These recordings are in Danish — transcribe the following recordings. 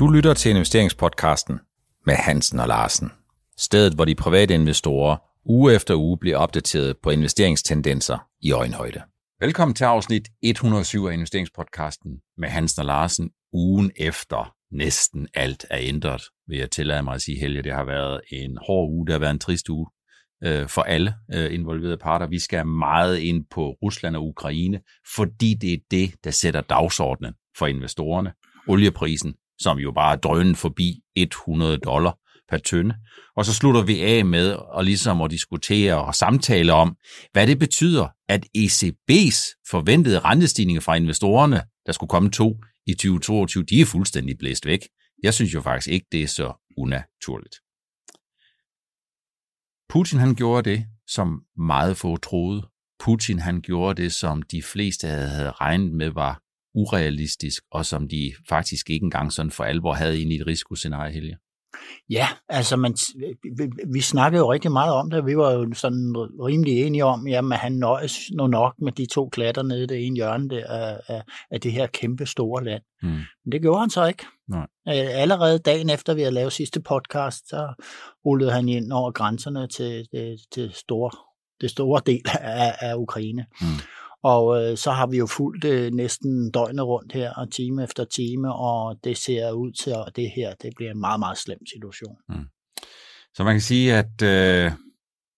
Du lytter til investeringspodcasten med Hansen og Larsen. Stedet, hvor de private investorer uge efter uge bliver opdateret på investeringstendenser i øjenhøjde. Velkommen til afsnit 107 af investeringspodcasten med Hansen og Larsen ugen efter næsten alt er ændret, vil jeg tillade mig at sige, Helge. Det har været en hård uge, det har været en trist uge øh, for alle øh, involverede parter. Vi skal meget ind på Rusland og Ukraine, fordi det er det, der sætter dagsordenen for investorerne. Olieprisen, som jo bare er drønen forbi 100 dollar per tønde. Og så slutter vi af med at ligesom at diskutere og samtale om, hvad det betyder, at ECB's forventede rentestigninger fra investorerne, der skulle komme to i 2022, de er fuldstændig blæst væk. Jeg synes jo faktisk ikke, det er så unaturligt. Putin han gjorde det, som meget få troede. Putin han gjorde det, som de fleste havde regnet med var urealistisk, og som de faktisk ikke engang sådan for alvor havde ind i et risikoscenarie, Helge. Ja, altså man, vi, snakkede jo rigtig meget om det. Vi var jo sådan rimelig enige om, at han nøjes nu nok med de to klatter nede i det ene hjørne der af, af, af det her kæmpe store land. Mm. Men det gjorde han så ikke. Nej. Allerede dagen efter vi havde lavet sidste podcast, så rullede han ind over grænserne til, til, til store, det store del af, af Ukraine. Mm. Og øh, så har vi jo fulgt øh, næsten døgnet rundt her, og time efter time, og det ser ud til, at det her det bliver en meget, meget slem situation. Mm. Så man kan sige, at øh,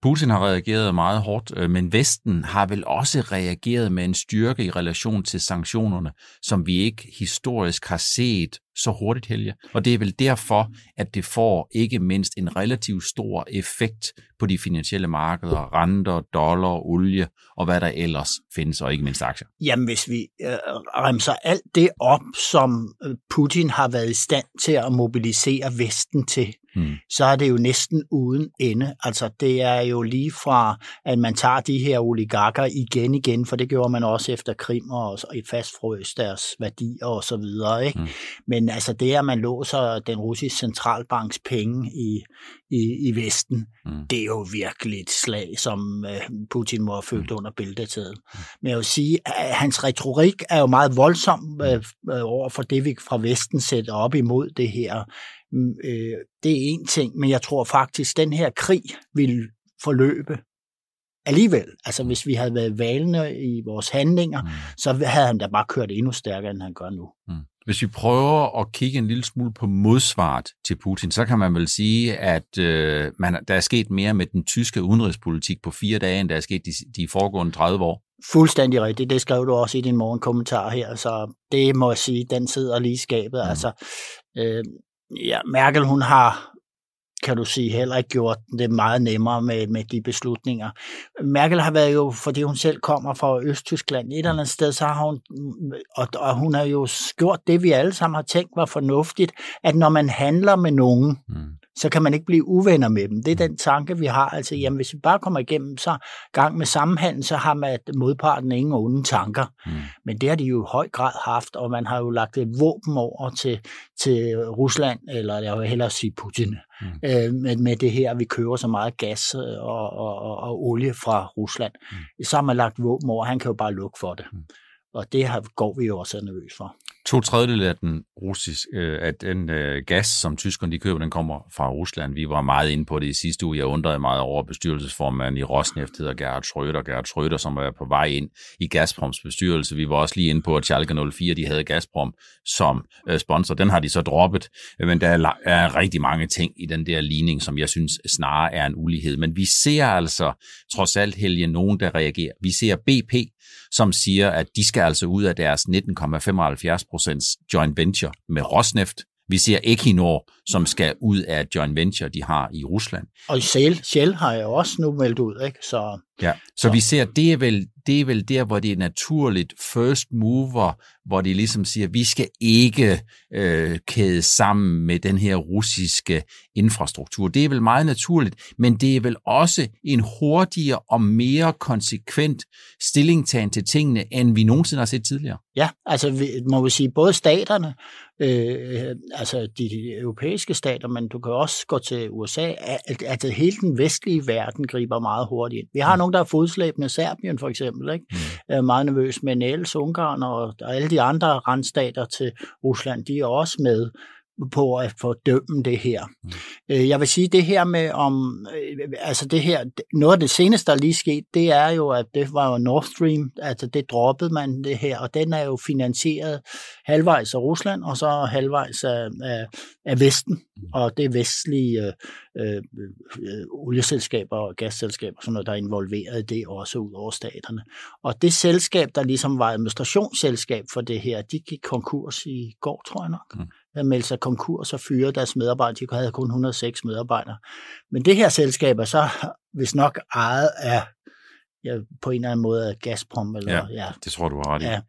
Putin har reageret meget hårdt, øh, men Vesten har vel også reageret med en styrke i relation til sanktionerne, som vi ikke historisk har set så hurtigt, Helge. Og det er vel derfor, at det får ikke mindst en relativt stor effekt på de finansielle markeder, renter, dollar, olie og hvad der ellers findes, og ikke mindst aktier. Jamen, hvis vi øh, remser alt det op, som øh, Putin har været i stand til at mobilisere Vesten til, hmm. så er det jo næsten uden ende. Altså, det er jo lige fra, at man tager de her oligarker igen igen, for det gjorde man også efter Krim og, og fastfrøs deres værdier og så videre. Ikke? Hmm. Men men altså det, at man låser den russiske centralbanks penge i, i, i Vesten, mm. det er jo virkelig et slag, som uh, Putin må have følt mm. under bæltetiden. Mm. Men jeg vil sige, at hans retorik er jo meget voldsom uh, over for det, vi fra Vesten sætter op imod det her. Uh, det er en ting, men jeg tror faktisk, at den her krig vil forløbe alligevel. Altså hvis vi havde været valende i vores handlinger, mm. så havde han da bare kørt endnu stærkere, end han gør nu. Mm. Hvis vi prøver at kigge en lille smule på modsvaret til Putin, så kan man vel sige, at øh, man, der er sket mere med den tyske udenrigspolitik på fire dage, end der er sket de, de foregående 30 år. Fuldstændig rigtigt. Det skrev du også i din morgenkommentar her, så det må jeg sige, den sidder lige i skabet. Mm. Altså, øh, ja, Merkel, hun har kan du sige, heller ikke gjort det meget nemmere med, med de beslutninger. Merkel har været jo, fordi hun selv kommer fra Østtyskland, et eller andet sted, så har hun, og, og hun har jo gjort det, vi alle sammen har tænkt var fornuftigt, at når man handler med nogen, mm så kan man ikke blive uvenner med dem. Det er den tanke, vi har. Altså, jamen, hvis vi bare kommer igennem så gang med sammenhandel, så har man modparten ingen onde tanker. Mm. Men det har de jo i høj grad haft, og man har jo lagt et våben over til, til Rusland, eller jeg vil hellere sige Putin, mm. øh, med, med det her, vi køber så meget gas og, og, og, og olie fra Rusland. Mm. Så har man lagt våben over, han kan jo bare lukke for det. Mm. Og det har, går vi jo også nervøs for. To tredjedel af den russisk, øh, at den øh, gas, som tyskerne de køber, den kommer fra Rusland. Vi var meget inde på det i sidste uge. Jeg undrede meget over bestyrelsesformanden i Rosneft, hedder Gerhard Schröder. Gerhard Schröder, som er på vej ind i Gazproms bestyrelse. Vi var også lige inde på, at Schalke 04, de havde Gazprom som øh, sponsor. Den har de så droppet. Men der er, er rigtig mange ting i den der ligning, som jeg synes snarere er en ulighed. Men vi ser altså trods alt, Helge, nogen, der reagerer. Vi ser BP, som siger, at de skal altså ud af deres 19,75% joint venture med Rosneft. Vi ser Equinor, som skal ud af joint venture, de har i Rusland. Og Shell, Shell har jeg også nu meldt ud, ikke? Så, ja. så, vi ser, det er, vel, det er vel der, hvor det er naturligt first mover, hvor de ligesom siger, vi skal ikke øh, kæde sammen med den her russiske infrastruktur. Det er vel meget naturligt, men det er vel også en hurtigere og mere konsekvent stillingtagen til tingene, end vi nogensinde har set tidligere. Ja, altså vi, må vi sige, både staterne, øh, altså de europæiske stater, men du kan også gå til USA, at, at hele den vestlige verden griber meget hurtigt ind. Vi har mm. Nogen, der er fodslæbende, Serbien for eksempel, ikke? Mm. er meget nervøs med Næls, Ungarn og, og alle de andre randstater til Rusland, de er også med på at fordømme det her. Mm. Øh, jeg vil sige det her med om, øh, altså det her, noget af det seneste, der lige sket, det er jo, at det var jo Nord Stream, altså det droppede man det her, og den er jo finansieret halvvejs af Rusland, og så halvvejs af, af, af Vesten, mm. og det er vestlige øh, øh, øh, olieselskaber og gasselskaber, sådan noget, der er involveret i det, også ud over staterne. Og det selskab, der ligesom var administrationsselskab for det her, de gik konkurs i går, tror jeg nok. Mm meldte sig konkurs og fyre deres medarbejdere. De havde kun 106 medarbejdere. Men det her selskab er så hvis nok ejet af ja, på en eller anden måde Gazprom. Eller, ja, ja, det tror du har ret i. Ja.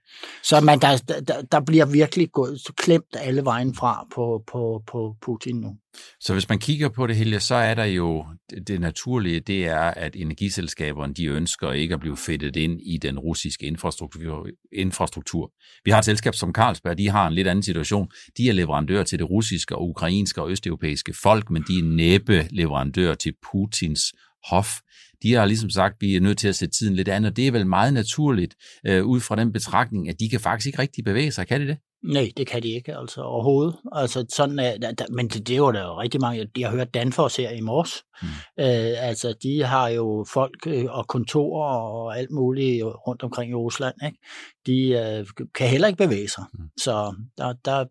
Så man, der, der, der bliver virkelig gået, klemt alle vejen fra på, på, på Putin nu. Så hvis man kigger på det hele, så er der jo det naturlige, det er, at energiselskaberne de ønsker ikke at blive fedtet ind i den russiske infrastruktur. infrastruktur. Vi har et selskab som Carlsberg, de har en lidt anden situation. De er leverandør til det russiske og ukrainske og østeuropæiske folk, men de er næppe leverandør til Putins hof de har ligesom sagt, at vi er nødt til at sætte tiden lidt an, og det er vel meget naturligt øh, ud fra den betragtning, at de kan faktisk ikke rigtig bevæge sig. Kan de det? Nej, det kan de ikke, altså overhovedet. Altså, sådan er, der, men det, det var der jo rigtig mange, de har hørt Danfoss her i morges. Mm. Øh, altså, de har jo folk øh, og kontorer og alt muligt rundt omkring i Rusland, ikke? De øh, kan heller ikke bevæge sig. Mm. Så der, der,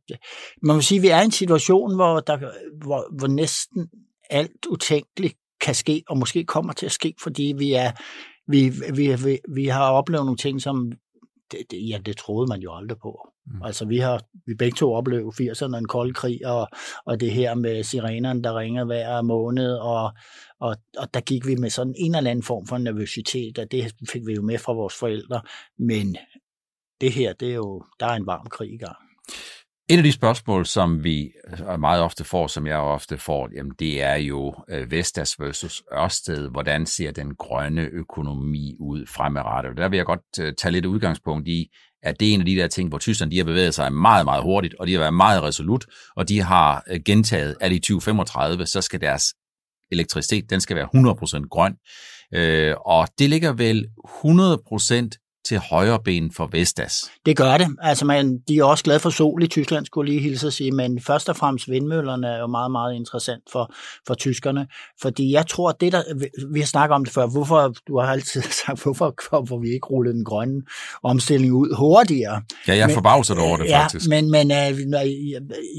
man må sige, at vi er i en situation, hvor, der, hvor, hvor næsten alt utænkeligt kan ske, og måske kommer til at ske, fordi vi er vi, vi, vi, vi har oplevet nogle ting, som det, det, ja, det troede man jo aldrig på. Mm. Altså vi har vi begge to oplevet 80'erne, en kold krig, og, og det her med sirenerne, der ringer hver måned, og, og, og der gik vi med sådan en eller anden form for nervøsitet, og det fik vi jo med fra vores forældre, men det her, det er jo, der er en varm krig i gang. Et af de spørgsmål, som vi øh, meget ofte får, som jeg ofte får, jamen det er jo øh, Vestas versus Ørsted. Hvordan ser den grønne økonomi ud fremadrettet? Der vil jeg godt øh, tage lidt udgangspunkt i, at det er en af de der ting, hvor Tyskland de har bevæget sig meget, meget hurtigt, og de har været meget resolut, og de har gentaget, at i 2035, så skal deres elektricitet, den skal være 100% grøn. og det ligger vel 100% til højre ben for Vestas. Det gør det. Altså, man, de er også glade for sol i Tyskland, skulle lige hilse at sige, men først og fremmest vindmøllerne er jo meget, meget interessant for, for tyskerne, fordi jeg tror, det der, vi har snakket om det før, hvorfor, du har altid sagt, hvorfor får vi ikke rullet den grønne omstilling ud hurtigere? Ja, jeg er forbavset over det ja, faktisk. men, men øh,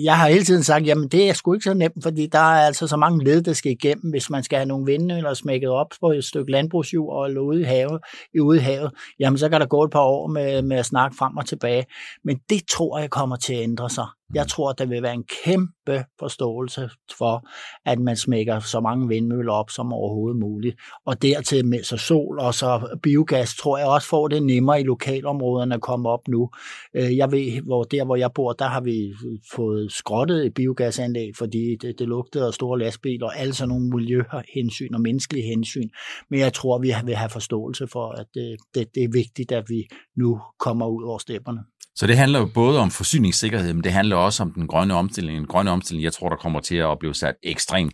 jeg har hele tiden sagt, jamen det er sgu ikke så nemt, fordi der er altså så mange led, der skal igennem, hvis man skal have nogle vindmøller smækket op på et stykke landbrugsjord eller ude i havet, ude i havet, jamen så kan der gå et par år med, med at snakke frem og tilbage. Men det tror jeg kommer til at ændre sig. Jeg tror, at der vil være en kæmpe forståelse for, at man smækker så mange vindmøller op som overhovedet muligt. Og dertil med så sol og så biogas, tror jeg også får det nemmere i lokalområderne at komme op nu. Øh, jeg ved, hvor der hvor jeg bor, der har vi fået skrottet et biogasanlæg, fordi det, det lugtede af store lastbiler og alle sådan nogle miljøhensyn og menneskelige hensyn. Men jeg tror, vi vil have forståelse for, at det, det, det er vigtigt, at vi nu kommer ud over stepperne. Så det handler jo både om forsyningssikkerhed, men det handler også om den grønne omstilling. Den grønne omstilling, jeg tror, der kommer til at blive sat ekstremt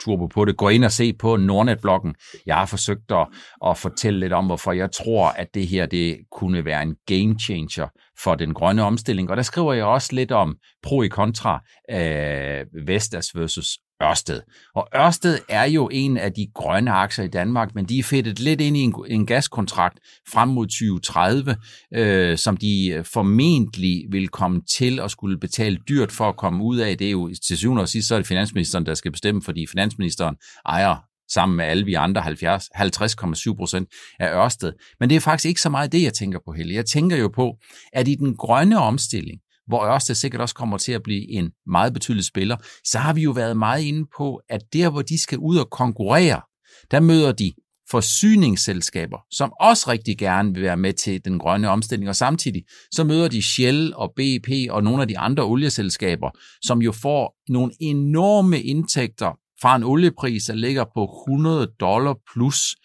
turbo på det. Gå ind og se på Nordnet-bloggen. Jeg har forsøgt at, at fortælle lidt om, hvorfor jeg tror, at det her det kunne være en game changer for den grønne omstilling. Og der skriver jeg også lidt om pro i kontra øh, Vestas versus Ørsted. Og Ørsted er jo en af de grønne aktier i Danmark, men de er fedtet lidt ind i en, en gaskontrakt frem mod 2030, øh, som de øh, formentlig vil komme til at skulle betale dyrt for at komme ud af. Det er jo til syvende og sidst, så er det finansministeren, der skal bestemme, fordi finansministeren ejer sammen med alle vi andre 50,7 procent af Ørsted. Men det er faktisk ikke så meget det, jeg tænker på, Helle. Jeg tænker jo på, at i den grønne omstilling, hvor Ørsted sikkert også kommer til at blive en meget betydelig spiller, så har vi jo været meget inde på, at der, hvor de skal ud og konkurrere, der møder de forsyningsselskaber, som også rigtig gerne vil være med til den grønne omstilling, og samtidig så møder de Shell og BP og nogle af de andre olieselskaber, som jo får nogle enorme indtægter fra en oliepris, der ligger på 100 dollar plus,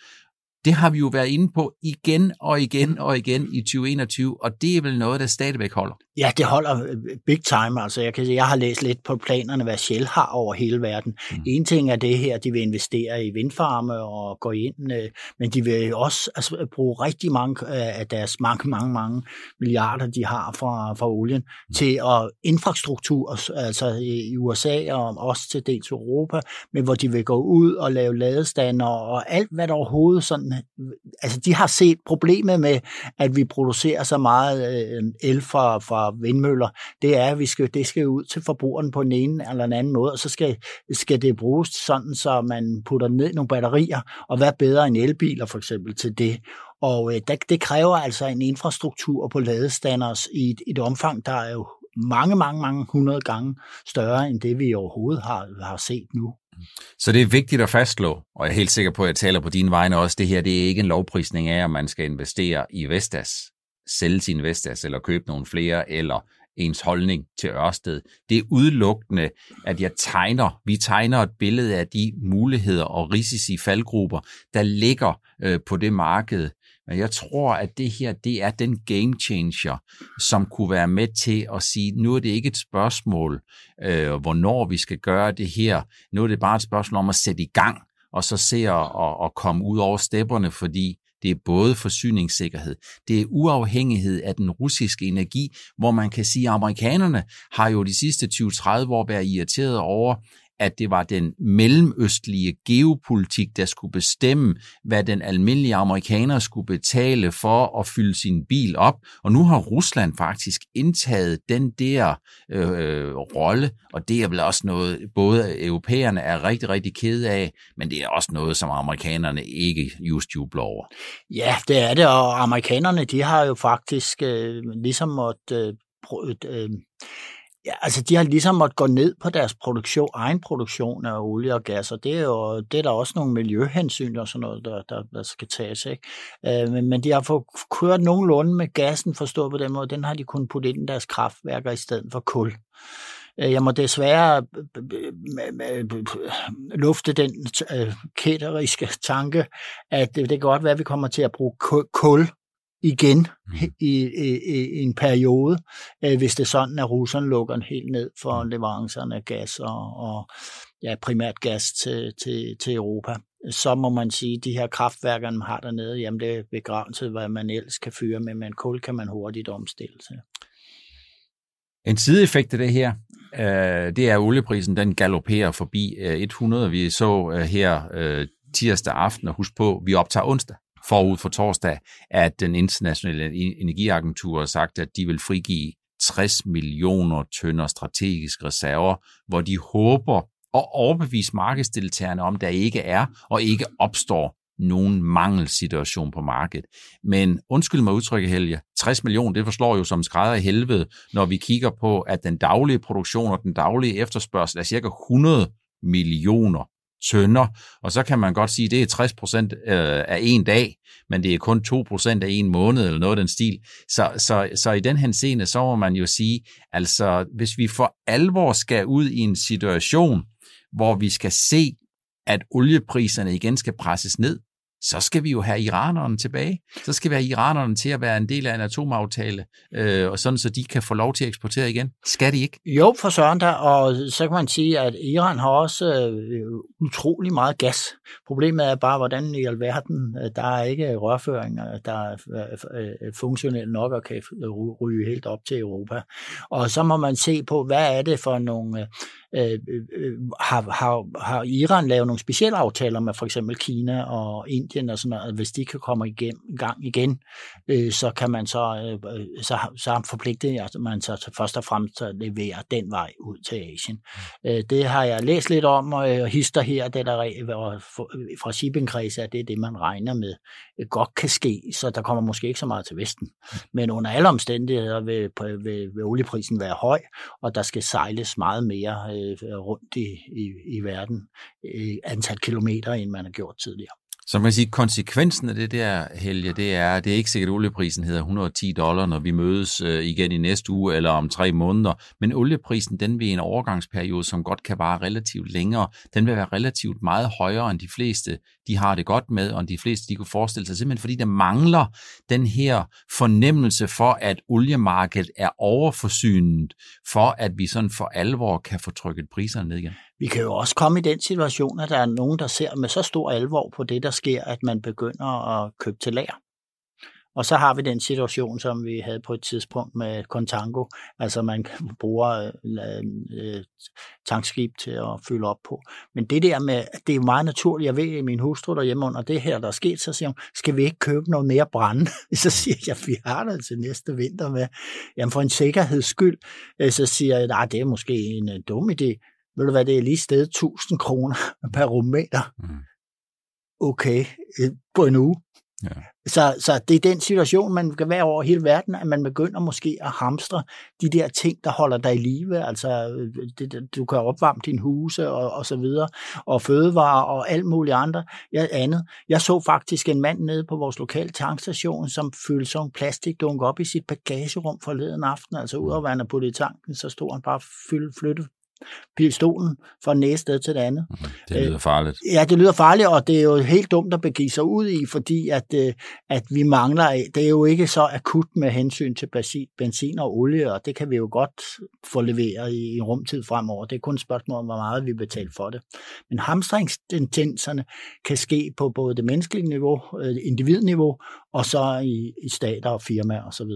Det har vi jo været inde på igen og igen og igen i 2021, og det er vel noget, der stadigvæk holder. Ja, det holder øh, big time. Altså, jeg, kan sige, jeg har læst lidt på planerne, hvad Shell har over hele verden. Mm. En ting er det her, de vil investere i vindfarme og gå ind, øh, men de vil også altså, bruge rigtig mange øh, af deres mange, mange, mange milliarder, de har fra, fra olien, mm. til at infrastruktur, altså i USA og også til dels Europa, men hvor de vil gå ud og lave ladestander og alt, hvad der overhovedet sådan... Altså, de har set problemet med, at vi producerer så meget el fra, fra vindmøller, det er, at vi skal, det skal ud til forbrugeren på en ene eller den anden måde, og så skal, skal det bruges sådan, så man putter ned nogle batterier, og hvad bedre end elbiler for eksempel til det. Og øh, det, det kræver altså en infrastruktur på ladestanders i et, et omfang, der er jo mange, mange, mange hundrede gange større end det, vi overhovedet har, har set nu. Så det er vigtigt at fastslå, og jeg er helt sikker på, at jeg taler på dine vegne også, det her det er ikke en lovprisning af, at man skal investere i Vestas sælge sin Vestas eller købe nogle flere, eller ens holdning til Ørsted. Det er udelukkende, at jeg tegner, vi tegner et billede af de muligheder og risici faldgrupper, der ligger øh, på det marked. Men jeg tror, at det her, det er den game changer, som kunne være med til at sige, nu er det ikke et spørgsmål, øh, hvornår vi skal gøre det her. Nu er det bare et spørgsmål om at sætte i gang, og så se at, at, at komme ud over stepperne, fordi det er både forsyningssikkerhed, det er uafhængighed af den russiske energi, hvor man kan sige, at amerikanerne har jo de sidste 20-30 år været irriteret over, at det var den mellemøstlige geopolitik, der skulle bestemme, hvad den almindelige amerikaner skulle betale for at fylde sin bil op. Og nu har Rusland faktisk indtaget den der øh, rolle, og det er vel også noget, både europæerne er rigtig, rigtig kede af, men det er også noget, som amerikanerne ikke just jubler over. Ja, det er det, og amerikanerne, de har jo faktisk øh, ligesom måtte øh, øh, Ja, altså de har ligesom måttet gå ned på deres produktion, egen produktion af olie og gas, og det er jo det er der også nogle miljøhensyn og sådan noget, der, der, der skal tages. Ikke? Øh, men, men de har fået kørt nogenlunde med gassen, forstået på den måde, den har de kun putte ind i deres kraftværker i stedet for kul. Øh, jeg må desværre lufte den øh, kætteriske tanke, at det kan godt være, at vi kommer til at bruge kul igen mm. i, i, i en periode, øh, hvis det er sådan, at russerne lukker helt ned for mm. leverancerne af gas og, og ja, primært gas til, til, til Europa. Så må man sige, at de her kraftværker, man har dernede, jamen det er begrænset, hvad man ellers kan fyre med, men kul kan man hurtigt omstille til. En sideeffekt af det her, øh, det er, at olieprisen den galopperer forbi øh, 100. Vi så øh, her øh, tirsdag aften, og husk på, vi optager onsdag forud for torsdag, at den internationale energiagentur har sagt, at de vil frigive 60 millioner tønder strategiske reserver, hvor de håber at overbevise markedsdeltagerne om, der ikke er og ikke opstår nogen mangelsituation på markedet. Men undskyld mig udtrykke, Helge, 60 millioner, det forslår jo som skrædder i helvede, når vi kigger på, at den daglige produktion og den daglige efterspørgsel er cirka 100 millioner tønder, og så kan man godt sige, at det er 60 procent øh, af en dag, men det er kun 2 procent af en måned, eller noget af den stil. Så, så, så i den henseende, så må man jo sige, altså hvis vi for alvor skal ud i en situation, hvor vi skal se, at oliepriserne igen skal presses ned, så skal vi jo have iranerne tilbage. Så skal vi have iranerne til at være en del af en atomaftale, øh, og sådan så de kan få lov til at eksportere igen. Skal de ikke? Jo, for søren der, og så kan man sige, at Iran har også øh, utrolig meget gas. Problemet er bare, hvordan i alverden, øh, der er ikke rørføringer, øh, der er øh, funktionelle øh, funktionelt nok og kan ryge helt op til Europa. Og så må man se på, hvad er det for nogle Øh, øh, har, har, har Iran lavet nogle specielle aftaler med for eksempel Kina og Indien og sådan noget, hvis de kan komme igen, gang igen, øh, så kan man så, øh, så, så forpligtet at man så først og fremmest at levere den vej ud til Asien. Øh, det har jeg læst lidt om, og hister her, det der fra shippingkreds, at det er det, man regner med godt kan ske, så der kommer måske ikke så meget til Vesten. Men under alle omstændigheder vil, vil, vil olieprisen være høj, og der skal sejles meget mere øh, rundt i, i, i verden, øh, antal kilometer, end man har gjort tidligere. Så man kan sige, konsekvensen af det der, Helge, det er, det er ikke sikkert, at olieprisen hedder 110 dollar, når vi mødes øh, igen i næste uge eller om tre måneder, men olieprisen, den vil i en overgangsperiode, som godt kan vare relativt længere, den vil være relativt meget højere end de fleste, de har det godt med, og end de fleste, de kunne forestille sig, simpelthen fordi der mangler den her fornemmelse for, at oliemarkedet er overforsynet, for at vi sådan for alvor kan få trykket priserne ned igen. Vi kan jo også komme i den situation, at der er nogen, der ser med så stor alvor på det, der sker, at man begynder at købe til lager. Og så har vi den situation, som vi havde på et tidspunkt med Contango, altså man bruger øh, øh tankskib til at fylde op på. Men det der med, det er meget naturligt, jeg ved, at min hustru derhjemme under det her, der er sket, så siger hun, skal vi ikke købe noget mere brænde? Så siger jeg, vi har det til næste vinter med. Jamen for en sikkerheds skyld, øh, så siger jeg, nej, det er måske en øh, dum idé ved du hvad, det er lige stedet 1000 kroner per rummeter. Mm. Okay, øh, på en uge. Ja. Så, så det er den situation, man kan være over hele verden, at man begynder måske at hamstre de der ting, der holder dig i live. Altså, det, du kan opvarme din huse og, og så videre, og fødevarer og alt muligt andre, ja, andet. Jeg så faktisk en mand nede på vores lokale tankstation, som fyldte sådan en plastikdunk op i sit bagagerum forleden aften, altså ud af, at på det i tanken, så stod han bare fyldt, flyttet pistolen fra den ene sted til det andet. Mhm. Det lyder farligt. Ja, det lyder farligt, og det er jo helt dumt at begive sig ud i, fordi at, øh, at vi mangler, det er jo ikke så akut med hensyn til benzin og olie, og det kan vi jo godt få leveret i, i rumtid fremover. Det er kun et spørgsmål om, hvor meget vi betaler for det. Men hamstringstendenserne kan ske på både det menneskelige niveau, øh, individniveau, og så i, i stater og firmaer osv.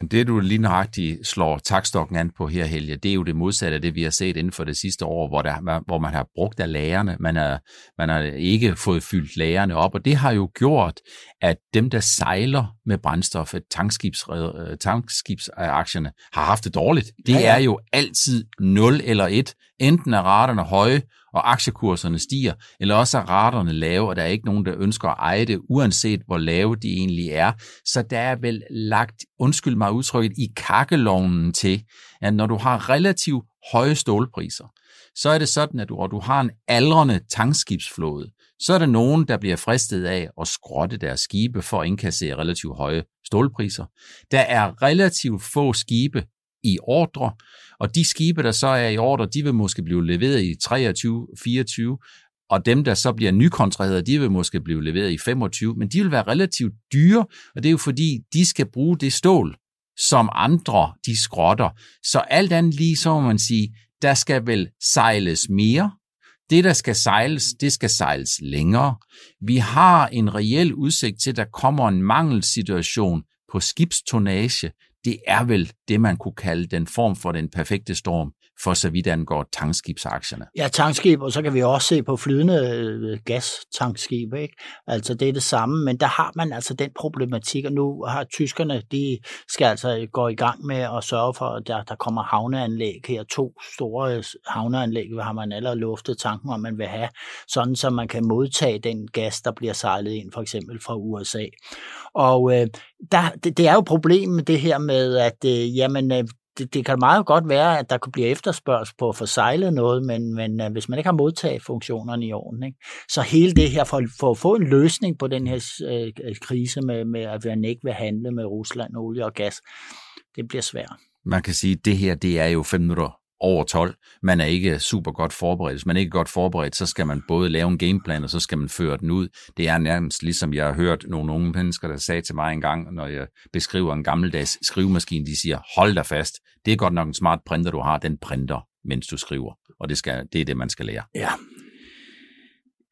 Men det, du lige nøjagtigt slår takstokken an på her, Helge, det er jo det modsatte af det, vi har set inden for det sidste år, hvor, der, hvor man har brugt af lagerne. Man har, man har ikke fået fyldt lagerne op, og det har jo gjort, at dem, der sejler med brændstof, tankskibs, øh, tankskibsaktierne, har haft det dårligt. Det ja, ja. er jo altid 0 eller 1. Enten er raterne høje, og aktiekurserne stiger, eller også er raterne lave, og der er ikke nogen, der ønsker at eje det, uanset hvor lave de egentlig er. Så der er vel lagt, undskyld mig udtrykket, i kakkelovnen til, at når du har relativt høje stålpriser, så er det sådan, at du, og du har en aldrende tankskibsflåde, så er der nogen, der bliver fristet af at skrotte deres skibe for at indkassere relativt høje stålpriser. Der er relativt få skibe i ordre, og de skibe, der så er i ordre, de vil måske blive leveret i 23, 24, og dem, der så bliver nykontraherede, de vil måske blive leveret i 25, men de vil være relativt dyre, og det er jo fordi, de skal bruge det stål, som andre de skrotter. Så alt andet lige, så må man sige, der skal vel sejles mere. Det, der skal sejles, det skal sejles længere. Vi har en reel udsigt til, at der kommer en mangelsituation på skibstonage det er vel det, man kunne kalde den form for den perfekte storm, for så vidt angår tankskibsaktierne. Ja, tankskib, og så kan vi også se på flydende gastankskib, gas-tankskib, ikke? Altså det er det samme, men der har man altså den problematik, og nu har tyskerne, de skal altså gå i gang med at sørge for, at der, der kommer havneanlæg her, to store øh, havneanlæg, hvor har man allerede luftet tanken om, man vil have, sådan så man kan modtage den gas, der bliver sejlet ind, for eksempel fra USA. Og øh, der, det, det er jo problemet det her med, at øh, jamen, øh, det, det kan meget godt være, at der kunne blive efterspørgsel på at få sejlet noget, men, men øh, hvis man ikke har modtaget funktionerne i orden, ikke? så hele det her, for, for at få en løsning på den her øh, øh krise med, med, at man ikke vil handle med Rusland, olie og gas, det bliver svært. Man kan sige, at det her det er jo fem minutter over 12. Man er ikke super godt forberedt. Hvis man ikke er godt forberedt, så skal man både lave en gameplan, og så skal man føre den ud. Det er nærmest ligesom jeg har hørt nogle unge mennesker, der sagde til mig en gang, når jeg beskriver en gammeldags skrivemaskine, de siger, hold dig fast. Det er godt nok en smart printer, du har. Den printer, mens du skriver. Og det, skal, det er det, man skal lære. Ja.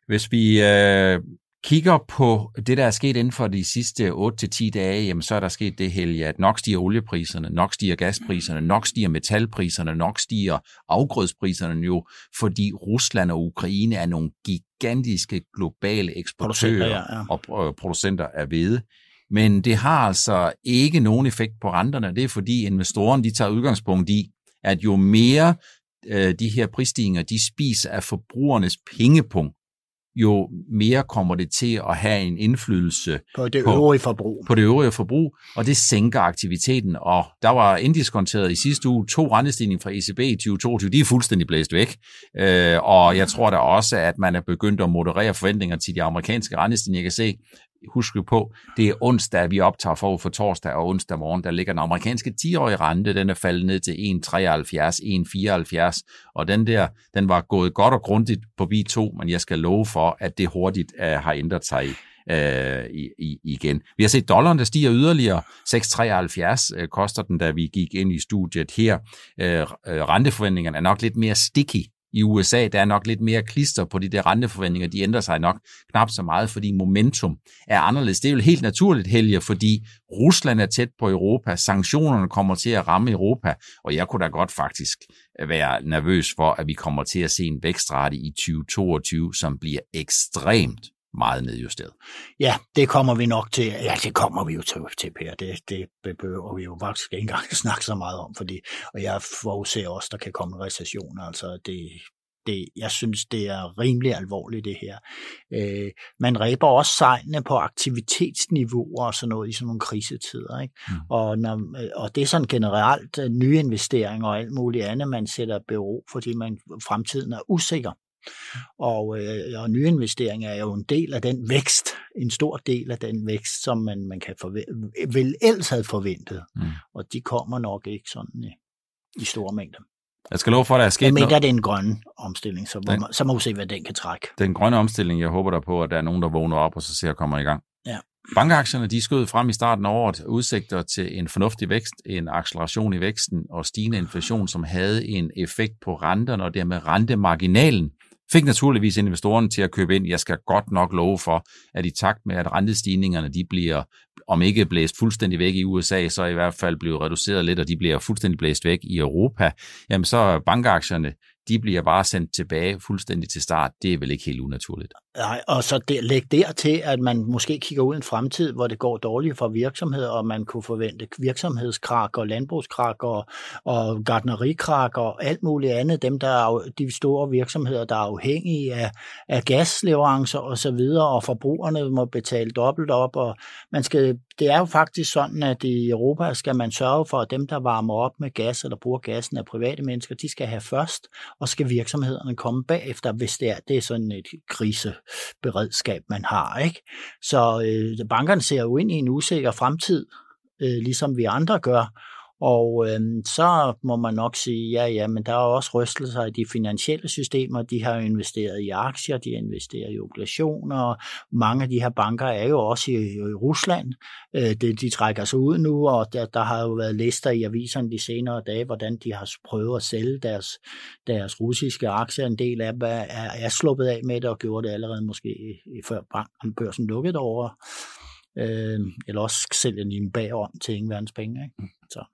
Hvis vi øh, kigger på det, der er sket inden for de sidste 8-10 dage, jamen så er der sket det, Helge, at nok stiger oliepriserne, nok stiger gaspriserne, nok stiger metalpriserne, nok stiger afgrødspriserne jo, fordi Rusland og Ukraine er nogle gigantiske globale eksportører ja, ja. og øh, producenter af hvede. Men det har altså ikke nogen effekt på renterne. Det er fordi investorerne de tager udgangspunkt i, at jo mere øh, de her prisstigninger de spiser af forbrugernes pengepunkt, jo mere kommer det til at have en indflydelse på det på, øvrige forbrug. På det øvrige forbrug, og det sænker aktiviteten. Og der var indiskonteret i sidste uge to rentestigninger fra ECB i 2022, de er fuldstændig blæst væk. Øh, og jeg tror da også, at man er begyndt at moderere forventninger til de amerikanske rentestigninger. Jeg kan se, husk på, det er onsdag, vi optager forud for torsdag og onsdag morgen, der ligger den amerikanske 10-årige rente, den er faldet ned til 1,73, 1,74, og den der, den var gået godt og grundigt på B2, men jeg skal love for, at det hurtigt uh, har ændret sig uh, i, i, igen. Vi har set dollaren, der stiger yderligere. 6,73 uh, øh, koster den, da vi gik ind i studiet her. Uh, renteforventningerne er nok lidt mere sticky i USA, der er nok lidt mere klister på de der renteforventninger. De ændrer sig nok knap så meget, fordi momentum er anderledes. Det er jo helt naturligt, Helge, fordi Rusland er tæt på Europa, sanktionerne kommer til at ramme Europa, og jeg kunne da godt faktisk være nervøs for, at vi kommer til at se en vækstrate i 2022, som bliver ekstremt meget nedjusteret. Ja, det kommer vi nok til. Ja, det kommer vi jo til, til Per. Det, det behøver vi jo faktisk ikke engang snakke så meget om, fordi, og jeg forudser også, der kan komme recessioner. Altså, det, det, jeg synes, det er rimelig alvorligt, det her. Øh, man ræber også sejlene på aktivitetsniveauer og sådan noget i sådan nogle krisetider. Ikke? Mm. Og, når, og det er sådan generelt øh, nye investeringer og alt muligt andet, man sætter bero, fordi man, fremtiden er usikker. Og, øh, og nyinvesteringer er jo en del af den vækst, en stor del af den vækst, som man, man kan forvente, vil ellers have forventet. Mm. Og de kommer nok ikke sådan i, i store mængder. Jeg skal love for, at der er sket noget. det er en grøn omstilling, så den, man, så må vi se, hvad den kan trække. Den grønne omstilling, jeg håber der på, at der er nogen, der vågner op og så ser kommer i gang. Ja. Bankaktierne de skød frem i starten af året udsigter til en fornuftig vækst, en acceleration i væksten og stigende inflation, som havde en effekt på renterne og dermed rentemarginalen fik naturligvis investorerne til at købe ind. Jeg skal godt nok love for, at i takt med, at rentestigningerne de bliver, om ikke blæst fuldstændig væk i USA, så i hvert fald blevet reduceret lidt, og de bliver fuldstændig blæst væk i Europa, jamen så bankaktierne, de bliver bare sendt tilbage fuldstændig til start. Det er vel ikke helt unaturligt. Nej, og så det, læg der til, at man måske kigger ud i en fremtid, hvor det går dårligt for virksomheder, og man kunne forvente virksomhedskrak og landbrugskrak og, og gardnerikrak og alt muligt andet. Dem, der er, de store virksomheder, der er afhængige af, af gasleverancer og så videre, og forbrugerne må betale dobbelt op. Og man skal, det er jo faktisk sådan, at i Europa skal man sørge for, at dem, der varmer op med gas eller bruger gassen af private mennesker, de skal have først, og skal virksomhederne komme bagefter, hvis det er, det er sådan et kriseberedskab, man har. Ikke? Så øh, bankerne ser jo ind i en usikker fremtid, øh, ligesom vi andre gør, og øh, så må man nok sige, ja, ja, men der er også rystelser i de finansielle systemer. De har investeret i aktier, de har investeret i obligationer. Mange af de her banker er jo også i, i Rusland. Øh, det, de trækker sig ud nu, og der, der har jo været lister i aviserne de senere dage, hvordan de har prøvet at sælge deres, deres russiske aktier. En del af dem er, er sluppet af med det og gjorde det allerede måske før banken, børsen lukkede over. Øh, eller også sælger de dem bagom til ingen verdens penge. Ikke? Så.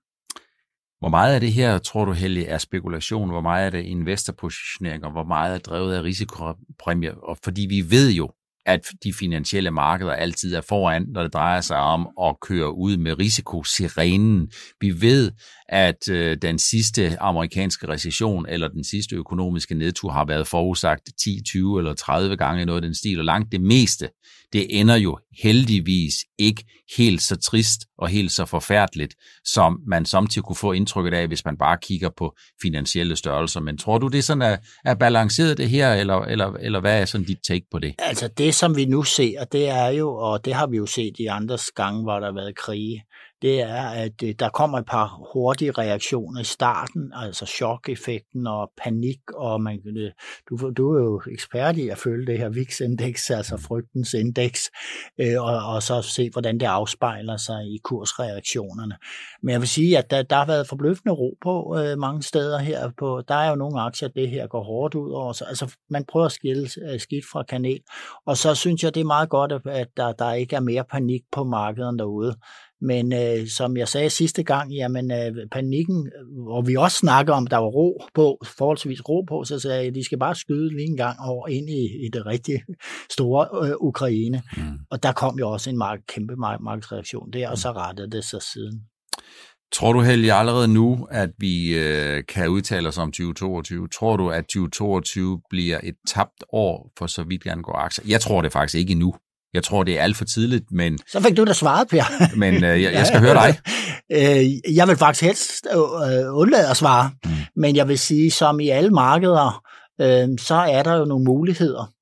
Hvor meget af det her, tror du, Helge, er spekulation? Hvor meget er det investorpositionering, og hvor meget er drevet af risikopræmier? Og fordi vi ved jo, at de finansielle markeder altid er foran, når det drejer sig om at køre ud med risikosirenen. Vi ved, at øh, den sidste amerikanske recession eller den sidste økonomiske nedtur har været forudsagt 10, 20 eller 30 gange noget af den stil, og langt det meste, det ender jo heldigvis ikke helt så trist og helt så forfærdeligt, som man samtidig kunne få indtrykket af, hvis man bare kigger på finansielle størrelser. Men tror du, det sådan er, er balanceret det her, eller, eller, eller hvad er sådan dit take på det? Altså det, som vi nu ser, det er jo, og det har vi jo set i andre gange, hvor der har været krige, det er, at øh, der kommer et par hurtige reaktioner i starten, altså chok-effekten og panik, og man, øh, du, du er jo ekspert i at følge det her VIX-indeks, altså frygtens indeks, øh, og, og så se, hvordan det afspejler sig i kursreaktionerne. Men jeg vil sige, at der, der har været forbløffende ro på øh, mange steder her. På, der er jo nogle aktier, det her går hårdt ud over. Så, altså, man prøver at skille øh, skidt fra kanel, og så synes jeg, det er meget godt, at der, der ikke er mere panik på markedet derude. Men øh, som jeg sagde sidste gang, jamen øh, panikken, og vi også snakker om, der var ro på, forholdsvis ro på, så sagde jeg, at de skal bare skyde lige en gang over ind i, i det rigtige store øh, Ukraine. Mm. Og der kom jo også en mark, kæmpe markedsreaktion der, og så mm. rettede det sig siden. Tror du, Helge, allerede nu, at vi øh, kan udtale os om 2022? Tror du, at 2022 bliver et tabt år for så vidt angår aktier? Jeg tror det faktisk ikke endnu. Jeg tror, det er alt for tidligt, men... Så fik du da svaret, Per. men øh, jeg, jeg skal høre dig. Øh, jeg vil faktisk helst øh, undlade at svare, mm. men jeg vil sige, som i alle markeder, øh, så er der jo nogle muligheder,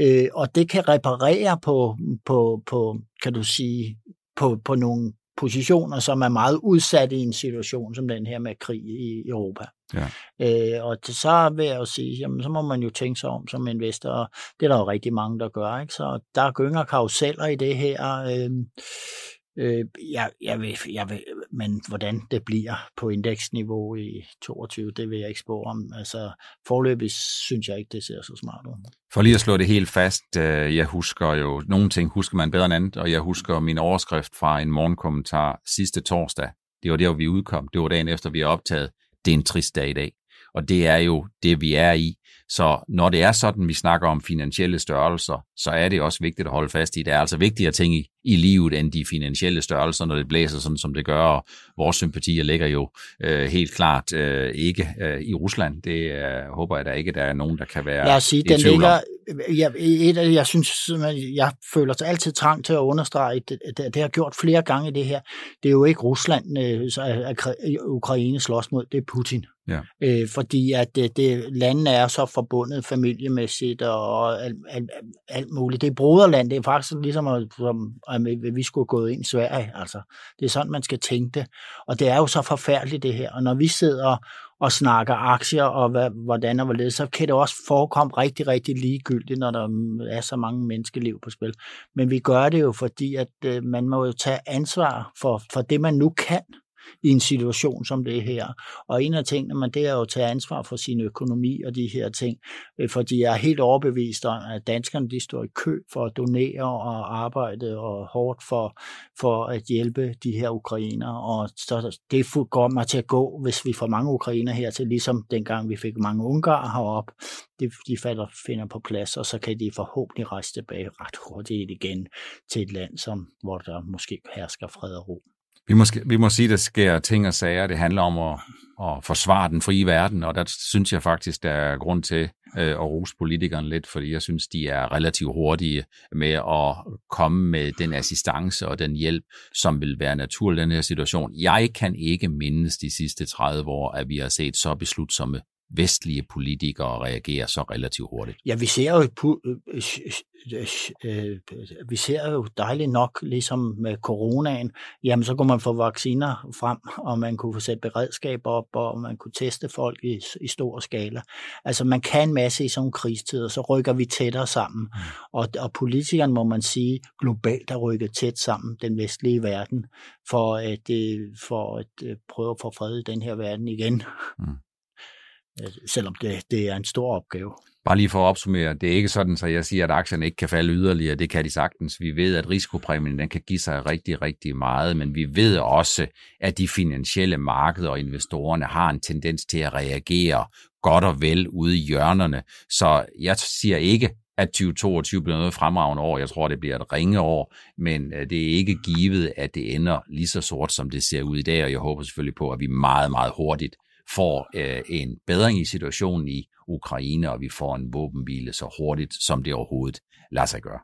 øh, og det kan reparere på, på, på kan du sige, på, på nogle positioner, som er meget udsatte i en situation som den her med krig i Europa. Ja. Øh, og det, så vil jeg jo sige, jamen, så må man jo tænke sig om som investor, og det er der jo rigtig mange, der gør. Ikke? Så der gynger karuseller i det her. Øh, Øh, jeg, jeg, vil, jeg vil, men hvordan det bliver på indeksniveau i 22, det vil jeg ikke spå om. Altså, forløbig synes jeg ikke, det ser så smart ud. For lige at slå det helt fast, øh, jeg husker jo, nogle ting husker man bedre end andet, og jeg husker min overskrift fra en morgenkommentar sidste torsdag. Det var der, vi udkom. Det var dagen efter, vi har optaget. Det er en trist dag i dag. Og det er jo det, vi er i. Så når det er sådan, vi snakker om finansielle størrelser, så er det også vigtigt at holde fast i. Det er altså vigtigere ting i, i livet end de finansielle størrelser, når det blæser sådan, som det gør. Og vores sympatier ligger jo øh, helt klart øh, ikke øh, i Rusland. Det øh, håber jeg da ikke, der er nogen, der kan være Lad os sige, den ligger, jeg, et af, jeg synes, jeg føler sig altid trang til at understrege, det, det, det har gjort flere gange i det her. Det er jo ikke Rusland, øh, Ukraine slås mod, det er Putin. Ja. Øh, fordi at det, det, landene er så forbundet familiemæssigt og alt, alt, alt muligt. Det er broderland, det er faktisk ligesom, at, som, at vi skulle gå ind i Sverige. Altså, det er sådan, man skal tænke det. Og det er jo så forfærdeligt det her. Og når vi sidder og snakker aktier og hvad, hvordan og hvorledes, så kan det også forekomme rigtig, rigtig ligegyldigt, når der er så mange menneskeliv på spil. Men vi gør det jo, fordi at øh, man må jo tage ansvar for, for det, man nu kan i en situation som det her. Og en af tingene, man det er jo at tage ansvar for sin økonomi og de her ting, øh, fordi jeg er helt overbevist om, at danskerne de står i kø for at donere og arbejde og hårdt for, for at hjælpe de her ukrainer. Og så det går mig til at gå, hvis vi får mange ukrainer her til, ligesom dengang vi fik mange ungar herop, de, de falder, finder på plads, og så kan de forhåbentlig rejse tilbage ret hurtigt igen til et land, som, hvor der måske hersker fred og ro. Vi må, vi må sige, at der sker ting og sager. Det handler om at, at forsvare den frie verden, og der synes jeg faktisk, der er grund til øh, at rose politikerne lidt, fordi jeg synes, de er relativt hurtige med at komme med den assistance og den hjælp, som vil være naturlig i den her situation. Jeg kan ikke mindes de sidste 30 år, at vi har set så beslutsomme vestlige politikere reagerer så relativt hurtigt? Ja, vi ser jo, øh, øh, vi ser jo dejligt nok, ligesom med coronaen, jamen så kunne man få vacciner frem, og man kunne få sat beredskab op, og man kunne teste folk i, i stor skala. Altså man kan en masse i sådan nogle krigstider, så rykker vi tættere sammen. Mm. Og, og politikerne, må man sige, globalt er rykket tæt sammen, den vestlige verden, for at, for at prøve at få fred i den her verden igen. Mm. Øh, selvom det, det er en stor opgave. Bare lige for at opsummere, det er ikke sådan, så jeg siger, at aktierne ikke kan falde yderligere. Det kan de sagtens. Vi ved, at risikopræmien den kan give sig rigtig, rigtig meget, men vi ved også, at de finansielle markeder og investorerne har en tendens til at reagere godt og vel ude i hjørnerne. Så jeg siger ikke, at 2022 bliver noget fremragende år. Jeg tror, det bliver et ringe år, men øh, det er ikke givet, at det ender lige så sort, som det ser ud i dag, og jeg håber selvfølgelig på, at vi meget, meget hurtigt får øh, en bedring i situationen i Ukraine, og vi får en våbenhvile så hurtigt, som det overhovedet lader sig gøre.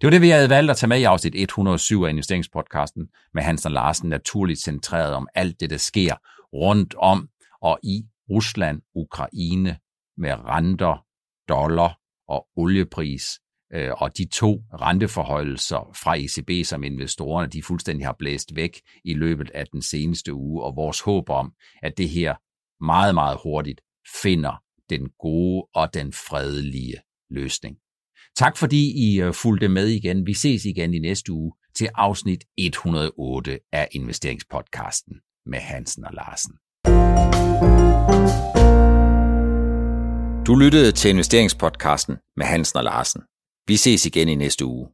Det var det, vi havde valgt at tage med i afsnit 107 af investeringspodcasten med Hansen Larsen, naturligt centreret om alt det, der sker rundt om og i Rusland, Ukraine, med renter, dollar og oliepris, Øh, og de to renteforholdelser fra ECB, som investorerne de fuldstændig har blæst væk i løbet af den seneste uge, og vores håb om, at det her meget, meget hurtigt finder den gode og den fredelige løsning. Tak fordi I øh, fulgte med igen. Vi ses igen i næste uge til afsnit 108 af investeringspodcasten med Hansen og Larsen. Du lyttede til investeringspodcasten med Hansen og Larsen. Vi ses igen i næste uge.